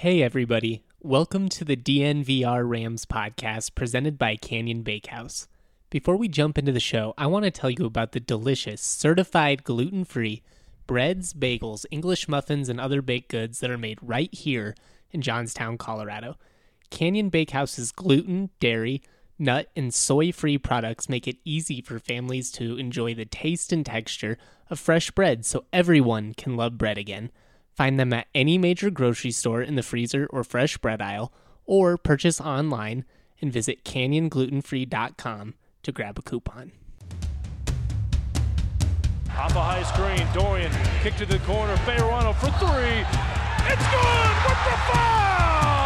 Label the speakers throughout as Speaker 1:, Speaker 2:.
Speaker 1: Hey, everybody. Welcome to the DNVR Rams podcast presented by Canyon Bakehouse. Before we jump into the show, I want to tell you about the delicious, certified gluten free breads, bagels, English muffins, and other baked goods that are made right here in Johnstown, Colorado. Canyon Bakehouse's gluten, dairy, nut, and soy free products make it easy for families to enjoy the taste and texture of fresh bread so everyone can love bread again. Find them at any major grocery store in the freezer or fresh bread aisle, or purchase online and visit canyonglutenfree.com to grab a coupon.
Speaker 2: Off a high screen, Dorian kick to the corner, Fayerano for three. It's good with the foul!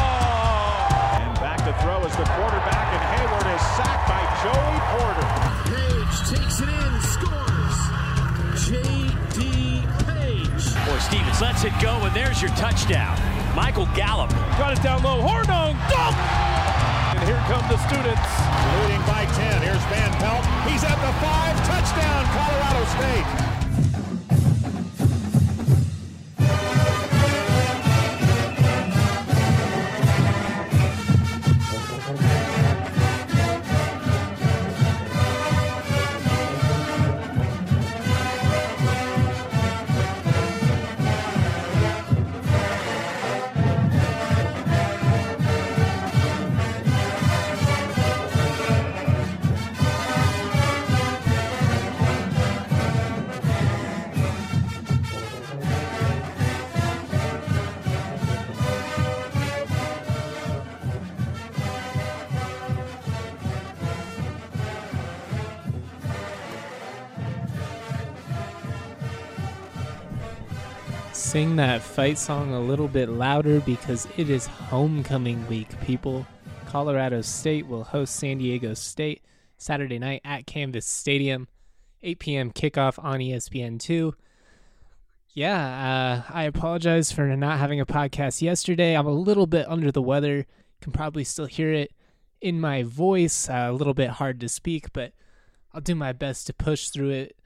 Speaker 3: And back to throw is the quarterback, and Hayward is sacked by Joey Porter.
Speaker 4: Page takes it in, scores. J.D. Page.
Speaker 5: Boy, Stevens lets it go, and there's your touchdown. Michael Gallup.
Speaker 2: Got it down low, Hornung. dunk! And here come the students.
Speaker 3: Leading by 10. Here's Van Pelt. He's at the five. Touchdown, Colorado State.
Speaker 1: Sing that fight song a little bit louder because it is homecoming week, people. Colorado State will host San Diego State Saturday night at Canvas Stadium, 8 p.m. kickoff on E ESPN2. Yeah, uh, I apologize for not having a podcast yesterday. I'm a little bit under the weather. Can probably still hear it in my voice. Uh, a little bit hard to speak, but I'll do my best to push through it.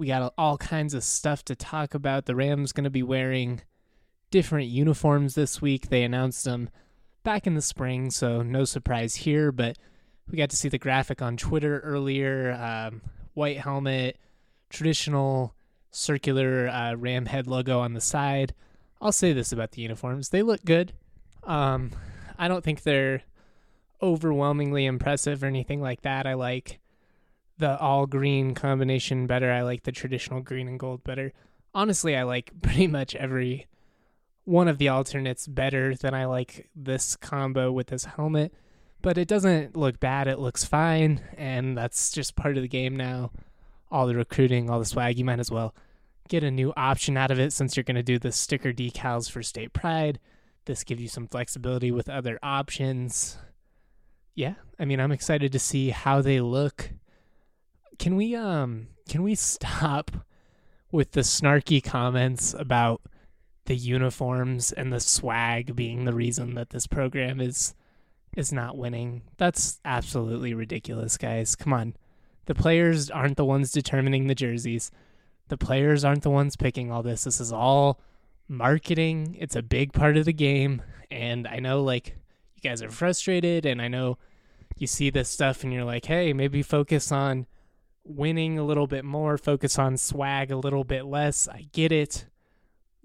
Speaker 1: We got all kinds of stuff to talk about. The Rams going to be wearing different uniforms this week. They announced them back in the spring, so no surprise here. But we got to see the graphic on Twitter earlier. Um, white helmet, traditional circular uh, Ram head logo on the side. I'll say this about the uniforms: they look good. Um, I don't think they're overwhelmingly impressive or anything like that. I like the all green combination better. I like the traditional green and gold better. Honestly, I like pretty much every one of the alternates better than I like this combo with this helmet. But it doesn't look bad. It looks fine. And that's just part of the game now. All the recruiting, all the swag, you might as well get a new option out of it since you're going to do the sticker decals for State Pride. This gives you some flexibility with other options. Yeah, I mean, I'm excited to see how they look can we um can we stop with the snarky comments about the uniforms and the swag being the reason that this program is is not winning? That's absolutely ridiculous, guys. Come on. The players aren't the ones determining the jerseys. The players aren't the ones picking all this. This is all marketing. It's a big part of the game, and I know like you guys are frustrated and I know you see this stuff and you're like, "Hey, maybe focus on winning a little bit more, focus on swag a little bit less. I get it.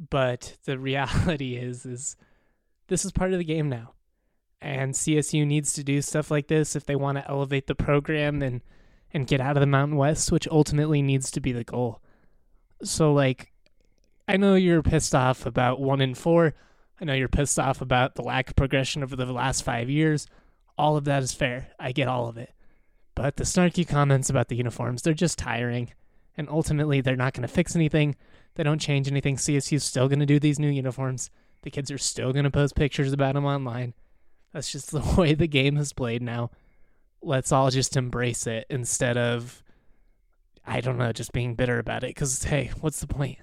Speaker 1: But the reality is is this is part of the game now. And CSU needs to do stuff like this if they want to elevate the program and and get out of the Mountain West, which ultimately needs to be the goal. So like I know you're pissed off about 1 and 4. I know you're pissed off about the lack of progression over the last 5 years. All of that is fair. I get all of it. But the snarky comments about the uniforms, they're just tiring. And ultimately, they're not going to fix anything. They don't change anything. CSU's still going to do these new uniforms. The kids are still going to post pictures about them online. That's just the way the game is played now. Let's all just embrace it instead of, I don't know, just being bitter about it. Because, hey, what's the point?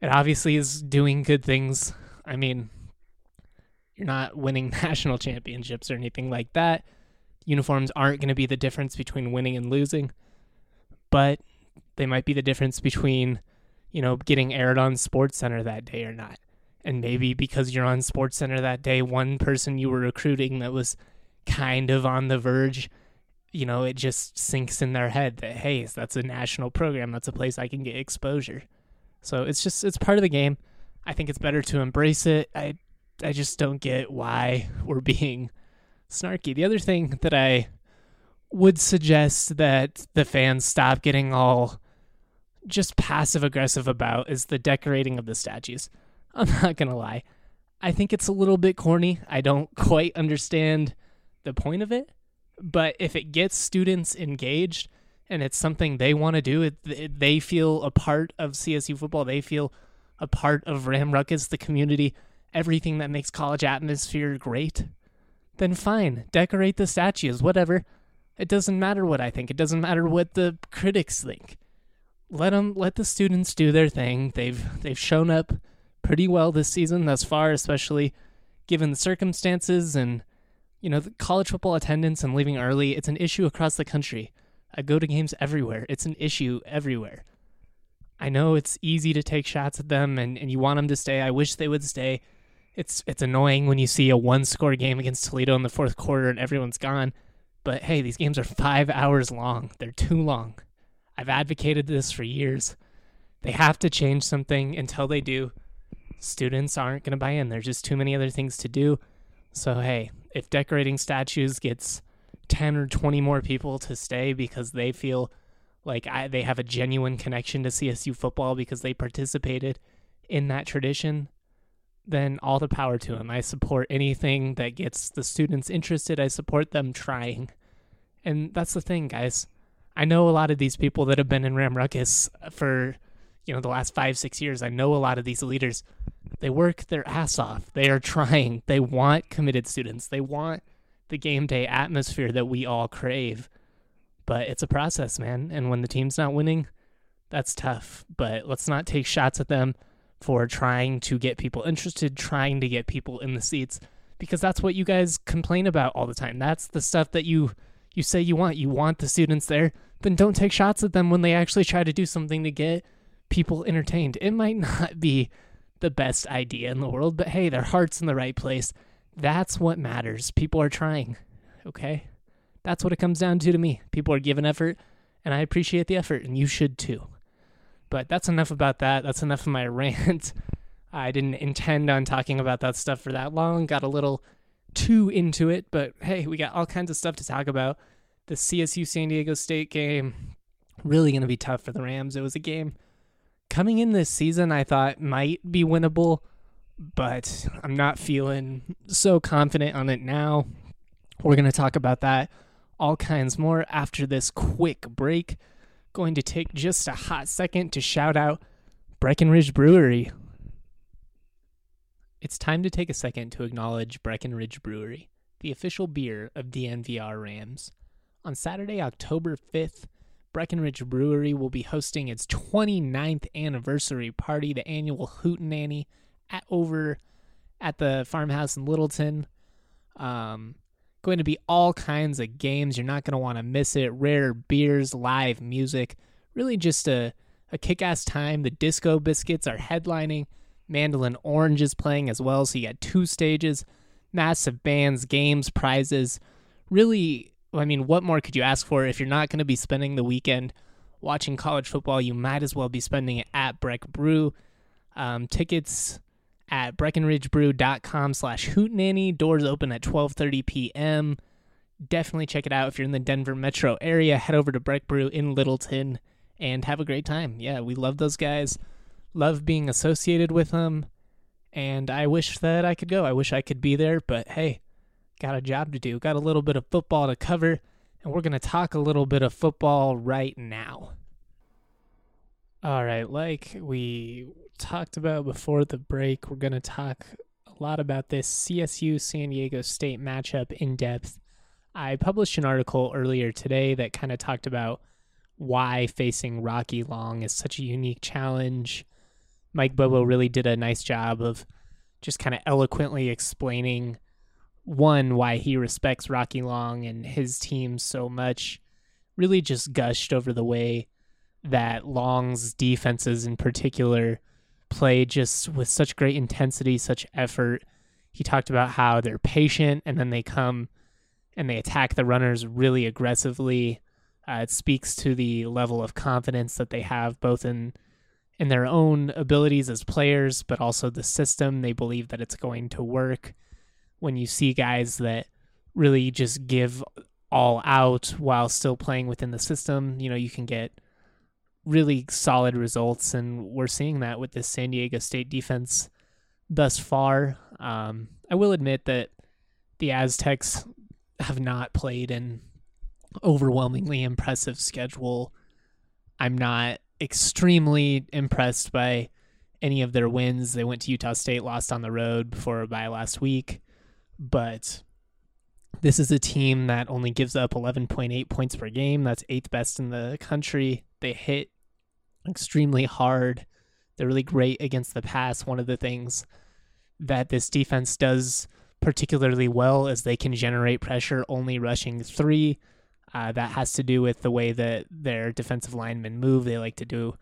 Speaker 1: It obviously is doing good things. I mean, you're not winning national championships or anything like that uniforms aren't going to be the difference between winning and losing, but they might be the difference between, you know, getting aired on Sports Center that day or not. And maybe because you're on Sports Center that day, one person you were recruiting that was kind of on the verge, you know, it just sinks in their head that, hey, that's a national program. That's a place I can get exposure. So it's just, it's part of the game. I think it's better to embrace it. I, I just don't get why we're being snarky. The other thing that I would suggest that the fans stop getting all just passive aggressive about is the decorating of the statues. I'm not going to lie. I think it's a little bit corny. I don't quite understand the point of it. But if it gets students engaged and it's something they want to do, it, it, they feel a part of CSU football, they feel a part of Ram Ruckus, the community, everything that makes college atmosphere great, then fine. Decorate the statues, whatever. It doesn't matter what I think. It doesn't matter what the critics think. Let them let the students do their thing. They've they've shown up pretty well this season thus far, especially given the circumstances and you know the college football attendance and leaving early. It's an issue across the country. I go to games everywhere. It's an issue everywhere. I know it's easy to take shots at them and, and you want them to stay. I wish they would stay. It's it's annoying when you see a one score game against Toledo in the fourth quarter and everyone's gone. But hey, these games are five hours long. They're too long. I've advocated this for years. They have to change something until they do students aren't going to buy in. There's just too many other things to do. So, hey, if decorating statues gets 10 or 20 more people to stay because they feel like I, they have a genuine connection to CSU football because they participated in that tradition, then all the power to them. I support anything that gets the students interested. I support them trying. And that's the thing, guys. I know a lot of these people that have been in Ram Ruckus uh, for, you know, the last five, six years. I know a lot of these leaders they work their ass off. They are trying. They want committed students. They want the game day atmosphere that we all crave. But it's a process, man. And when the team's not winning, that's tough. But let's not take shots at them for trying to get people interested, trying to get people in the seats, because that's what you guys complain about all the time. That's the stuff that you you say you want. You want the students there. Then don't take shots at them when they actually try to do something to get people entertained. It might not be the best idea in the world, but hey, their heart's in the right place. That's what matters. People are trying. Okay? That's what it comes down to to me. People are giving effort, and I appreciate the effort, and you should too. But that's enough about that. That's enough of my rant. I didn't intend on talking about that stuff for that long. Got a little too into it, but hey, we got all kinds of stuff to talk about. The CSU San Diego State game, really going to be tough for the Rams. It was a game coming in this season I thought might be winnable, but I'm not feeling so confident on it now. We're going to talk about that all kinds more after this quick break. Going to take just a hot second to shout out Breckenridge Brewery. It's time to take a second to acknowledge Breckenridge Brewery, the official beer of DNVR Rams. On Saturday, October 5th, Breckenridge Brewery will be hosting its 29th anniversary party, the annual Hootenanny, at over at the farmhouse in Littleton. Um, going to be all kinds of games. You're not going to want to miss it. Rare beers, live music, really just a, a kick ass time. The Disco Biscuits are headlining. Mandolin Orange is playing as well. So you got two stages, massive bands, games, prizes. Really I mean, what more could you ask for if you're not going to be spending the weekend watching college football? You might as well be spending it at Breck Brew. Um, tickets at breckenridgebrew.com slash hootenanny. Doors open at 12.30 p.m. Definitely check it out. If you're in the Denver metro area, head over to Breck Brew in Littleton and have a great time. Yeah, we love those guys. Love being associated with them. And I wish that I could go. I wish I could be there, but hey, got a job to do, got a little bit of football to cover, and we're going to talk a little bit of football right now. All right, like we talked about before the break, we're going to talk a lot about this CSU San Diego State matchup in depth. I published an article earlier today that kind of talked about why facing Rocky Long is such a unique challenge. Mike Bobo mm-hmm. really did a nice job of just kind of eloquently explaining one why he respects Rocky Long and his team so much really just gushed over the way that Long's defenses in particular play just with such great intensity, such effort. He talked about how they're patient and then they come and they attack the runners really aggressively. Uh, it speaks to the level of confidence that they have both in in their own abilities as players, but also the system. They believe that it's going to work. When you see guys that really just give all out while still playing within the system, you know, you can get really solid results. And we're seeing that with this San Diego State defense thus far. Um, I will admit that the Aztecs have not played an overwhelmingly impressive schedule. I'm not extremely impressed by any of their wins. They went to Utah State, lost on the road before by last week, but this is a team that only gives up 11.8 points per game. That's eighth best in the country. They hit extremely hard. They're really great against the pass. One of the things that this defense does particularly well is they can generate pressure only rushing three. Uh, that has to do with the way that their defensive linemen move. They like to do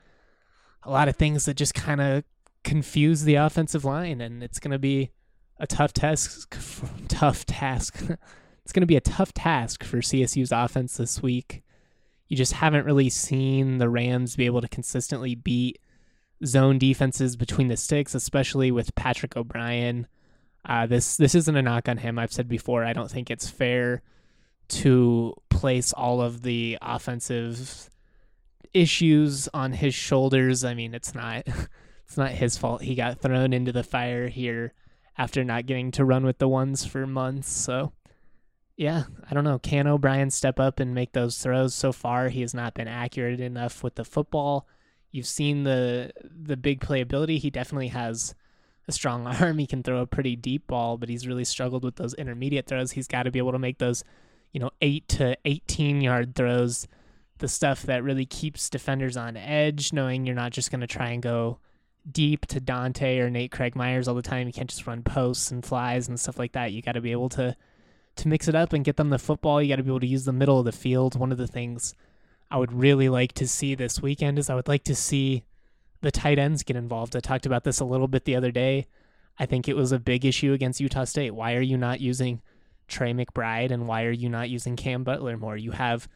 Speaker 1: a lot of things that just kind of confuse the offensive line, and it's going to be a tough task. Tough task. it's going to be a tough task for CSU's offense this week. You just haven't really seen the Rams be able to consistently beat zone defenses between the sticks, especially with Patrick O'Brien. Uh, this this isn't a knock on him. I've said before. I don't think it's fair to place all of the offensive issues on his shoulders. I mean, it's not it's not his fault. He got thrown into the fire here after not getting to run with the ones for months. So, yeah, I don't know. Can O'Brien step up and make those throws? So far, he has not been accurate enough with the football. You've seen the the big playability. He definitely has a strong arm. He can throw a pretty deep ball, but he's really struggled with those intermediate throws. He's got to be able to make those, you know, 8 to 18 yard throws, the stuff that really keeps defenders on edge, knowing you're not just going to try and go deep to Dante or Nate Craig Myers all the time. You can't just run posts and flies and stuff like that. You got to be able to to mix it up and get them the football. You got to be able to use the middle of the field. One of the things I would really like to see this weekend is I would like to see the tight ends get involved. I talked about this a little bit the other day. I think it was a big issue against Utah State. Why are you not using Trey McBride and why are you not using Cam Butler more? You have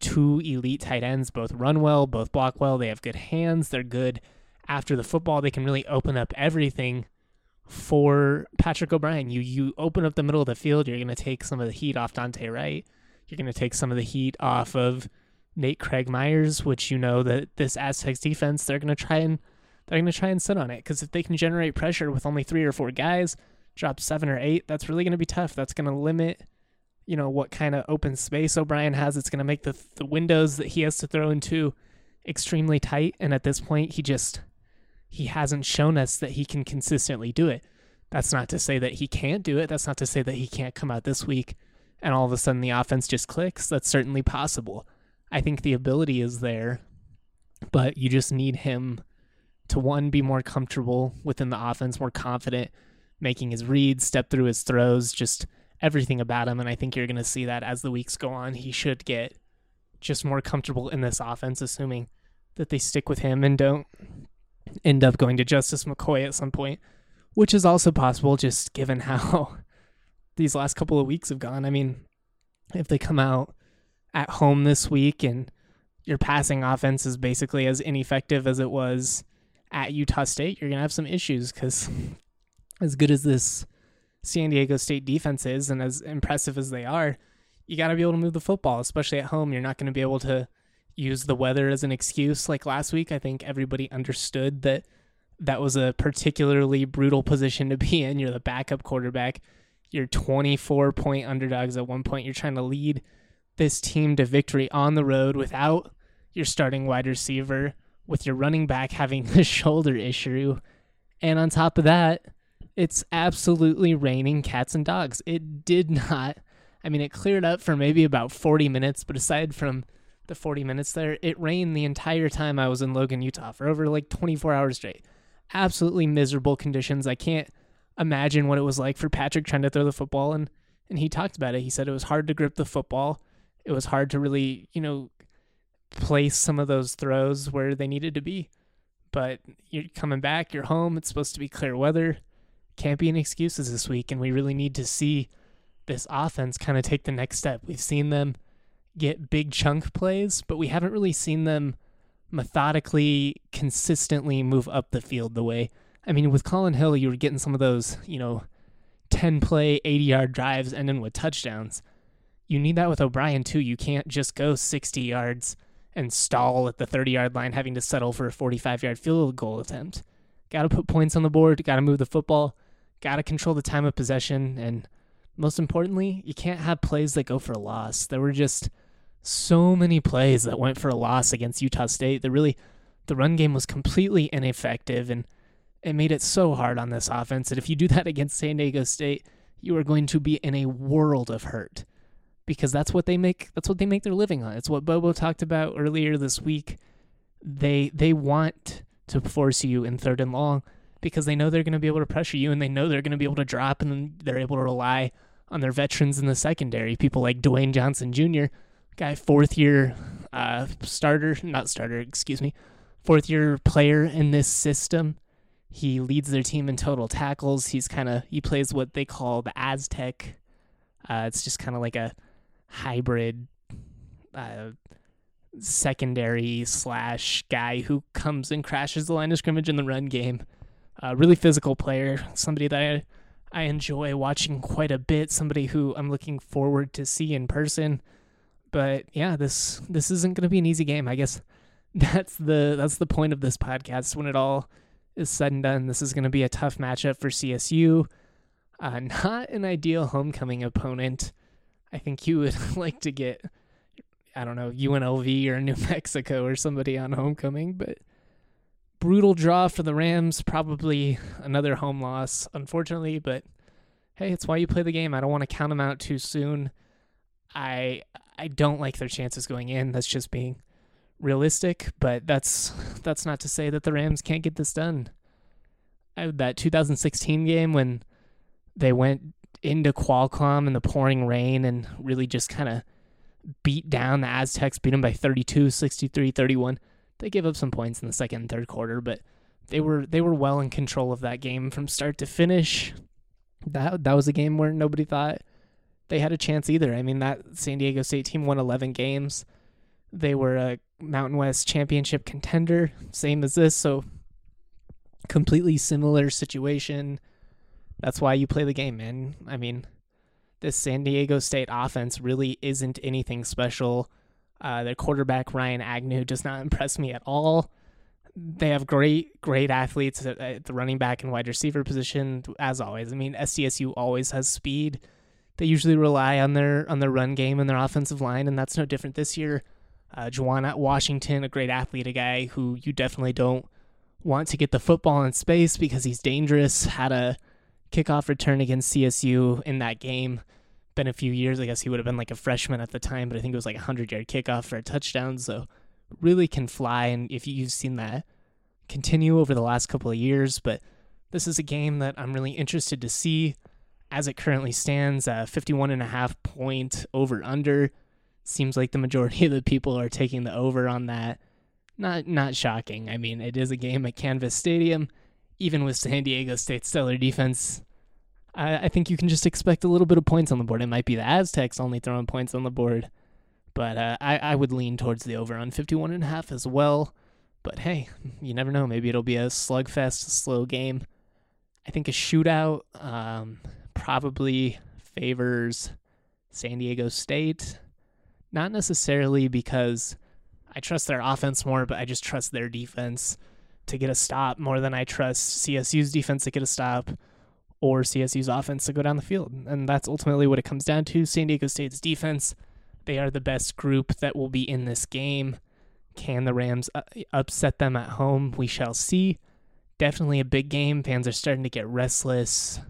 Speaker 1: two elite tight ends, both run well, both block well. They have good hands. They're good after the football. They can really open up everything for Patrick O'Brien. You you open up the middle of the field, you're going to take some of the heat off Dante Wright. You're going to take some of the heat off of Nate Craig Myers, which you know that this Aztecs defense they're going to try and they're going to try and sit on it because if they can generate pressure with only three or four guys, drop seven or eight, that's really going to be tough. That's going to limit, you know, what kind of open space O'Brien has. It's going to make the the windows that he has to throw into extremely tight. And at this point, he just he hasn't shown us that he can consistently do it. That's not to say that he can't do it. That's not to say that he can't come out this week and all of a sudden the offense just clicks. That's certainly possible. I think the ability is there, but you just need him to one be more comfortable within the offense, more confident, making his reads, step through his throws, just everything about him. And I think you're going to see that as the weeks go on. He should get just more comfortable in this offense, assuming that they stick with him and don't end up going to Justice McCoy at some point, which is also possible just given how these last couple of weeks have gone. I mean, if they come out at home this week and your passing offense is basically as ineffective as it was at Utah State, you're going to have some issues because as good as this San Diego State defense is and as impressive as they are, you got to be able to move the football, especially at home. You're not going to be able to use the weather as an excuse like last week. I think everybody understood that that was a particularly brutal position to be in. You're the backup quarterback. You're 24 point underdogs at one point. You're trying to lead this team to victory on the road without your starting wide receiver, with your running back having a shoulder issue. And on top of that, it's absolutely raining cats and dogs. It did not, I mean, it cleared up for maybe about 40 minutes, but aside from the 40 minutes there, it rained the entire time I was in Logan, Utah for over like 24 hours straight. Absolutely miserable conditions. I can't imagine what it was like for Patrick trying to throw the football and and he talked about it. He said it was hard to grip the football it was hard to really, you know, place some of those throws where they needed to be. But you're coming back, you're home, it's supposed to be clear weather. Can't be any excuses this week, and we really need to see this offense kind of take the next step. We've seen them get big chunk plays, but we haven't really seen them methodically, consistently move up the field the way. I mean, with Colin Hill, you were getting some of those, you know, 10 play, 80 yard drives ending with touchdowns. You need that with O'Brien, too. You can't just go 60 yards and stall at the 30 yard line, having to settle for a 45 yard field goal attempt. Got to put points on the board, got to move the football, got to control the time of possession, and most importantly, you can't have plays that go for a loss. There were just so many plays that went for a loss against Utah State. That really, the run game was completely ineffective, and it made it so hard on this offense. And if you do that against San Diego State, you are going to be in a world of hurt because that's what they make. That's what they make their living on. It's what Bobo talked about earlier this week. They they want to force you in third and long because they know they're going to be able to pressure you and they know they're going to be able to drop and they're able to rely on their veterans in the secondary. People like Dwayne Johnson Jr guy, fourth year uh, starter, not starter, excuse me, fourth year player in this system. He leads their team in total tackles. He's kind of he plays what they call the Aztec. Uh, it's just kind of like a hybrid uh, secondary slash guy who comes and crashes the line of scrimmage in the run game. Uh, really physical player, somebody that I, I enjoy watching quite a bit. Somebody who I'm looking forward to see in person. But yeah, this this isn't going to be an easy game. I guess that's the that's the point of this podcast. When it all is said and done, this is going to be a tough matchup for CSU. Uh, not an ideal homecoming opponent. I think you would like to get, I don't know, UNLV or New Mexico or somebody on homecoming, but brutal draw for the Rams. Probably another home loss, unfortunately, but hey, it's why you play the game. I don't want to count them out too soon. I I don't like their chances going in. That's just being realistic, but that's that's not to say that the Rams can't get this done. I, that 2016 game when they went into Qualcomm in the pouring rain and really just kind of beat down the Aztecs, beat them by 32, 63, 31. They gave up some points in the second and third quarter, but they were they were well in control of that game from start to finish. That that was a game where nobody thought they had a chance either. I mean, that San Diego State team won 11 games. They were a Mountain West championship contender, same as this. So, completely similar situation. That's why you play the game, man. I mean, this San Diego State offense really isn't anything special. Uh, their quarterback, Ryan Agnew, does not impress me at all. They have great, great athletes at, at the running back and wide receiver position, as always. I mean, SDSU always has speed they usually rely on their on their run game and their offensive line, and that's no different this year. Uh, Juwan Washington, a great athlete, a guy who you definitely don't want to get the football in space because he's dangerous. Had a kickoff return against CSU in that game. Been a few years. I guess he would have been like a freshman at the time, but I think it was like a hundred yard kickoff for a touchdown. So really can fly, and if you've seen that continue over the last couple of years, but this is a game that I'm really interested to see as it currently stands, uh, 51 and a half point over under. Seems like the majority of the people are taking the over on that. Not not shocking. I mean, it is a game at Canvas Stadium. Even with San Diego State's stellar defense, I, I think you can just expect a little bit of points on the board. It might be the Aztecs only throwing points on the board, but uh, I, I would lean towards the over on 51 and a half as well. But hey, you never know. Maybe it'll be a slugfest, slow game. I think a shootout. Um, probably favors San Diego State. Not necessarily because I trust their offense more, but I just trust their defense to get a stop more than I trust CSU's defense to get a stop or CSU's offense to go down the field. And that's ultimately what it comes down to. San Diego State's defense, they are the best group that will be in this game. Can the Rams uh, upset them at home? We shall see. Definitely a big game. Fans are starting to get restless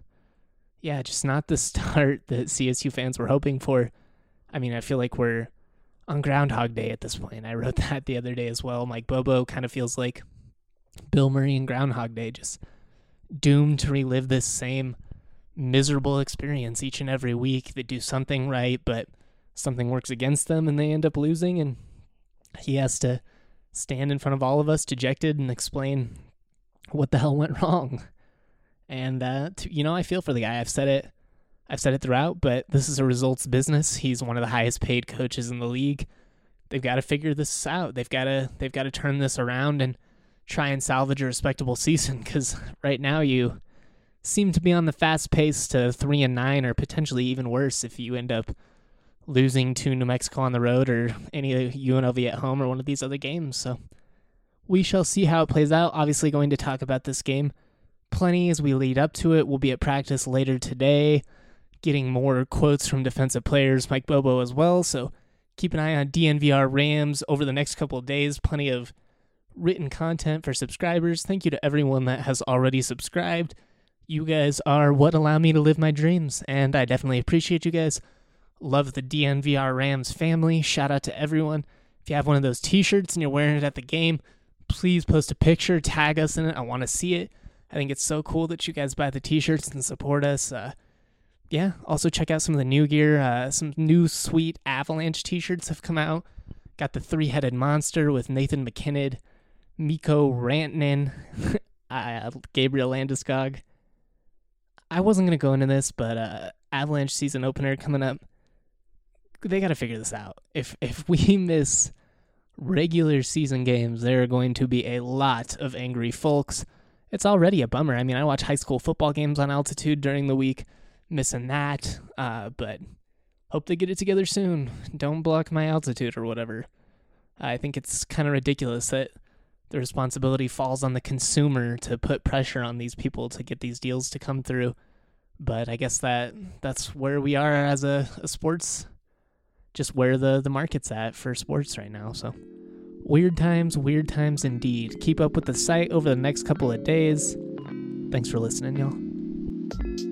Speaker 1: yeah, just not the start that CSU fans were hoping for. I mean, I feel like we're on Groundhog Day at this point. I wrote that the other day as well. Mike Bobo kind of feels like Bill Murray and Groundhog Day, just doomed to relive this same miserable experience each and every week. They do something right, but something works against them and they end up losing, and he has to stand in front of all of us dejected and explain what the hell went wrong. And you know, I feel for the guy. I've said it, I've said it throughout. But this is a results business. He's one of the highest paid coaches in the league. They've got to figure this out. They've got to they've got to turn this around and try and salvage a respectable season. Because right now you seem to be on the fast pace to three and nine, or potentially even worse if you end up losing to New Mexico on the road or any UNLV at home or one of these other games. So we shall see how it plays out. Obviously, going to talk about this game plenty as we lead up to it. We'll be at practice later today, getting more quotes from defensive players, Mike Bobo as well. So keep an eye on DNVR Rams over the next couple of days. Plenty of written content for subscribers. Thank you to everyone that has already subscribed. You guys are what allow me to live my dreams, and I definitely appreciate you guys. Love the DNVR Rams family. Shout out to everyone. If you have one of those t shirts and you're wearing it at the game, please post a picture, tag us in it. I want to see it. I think it's so cool that you guys buy the t-shirts and support us. Uh, yeah, also check out some of the new gear. Uh, some new sweet Avalanche t-shirts have come out. Got the three-headed monster with Nathan MacKinnon, Mikko Rantanen, uh, Gabriel Landeskog. I wasn't gonna go into this, but uh, Avalanche season opener coming up. They got to figure this out. If if we miss regular season games, there are going to be a lot of angry folks it's already a bummer. I mean, I watch high school football games on altitude during the week, missing that. Uh, but hope they get it together soon. Don't block my altitude or whatever. I think it's kind of ridiculous that the responsibility falls on the consumer to put pressure on these people to get these deals to come through. But I guess that that's where we are as a, a sports, just where the, the market's at for sports right now. So. Weird times, weird times indeed. Keep up with the site over the next couple of days. Thanks for listening, y'all.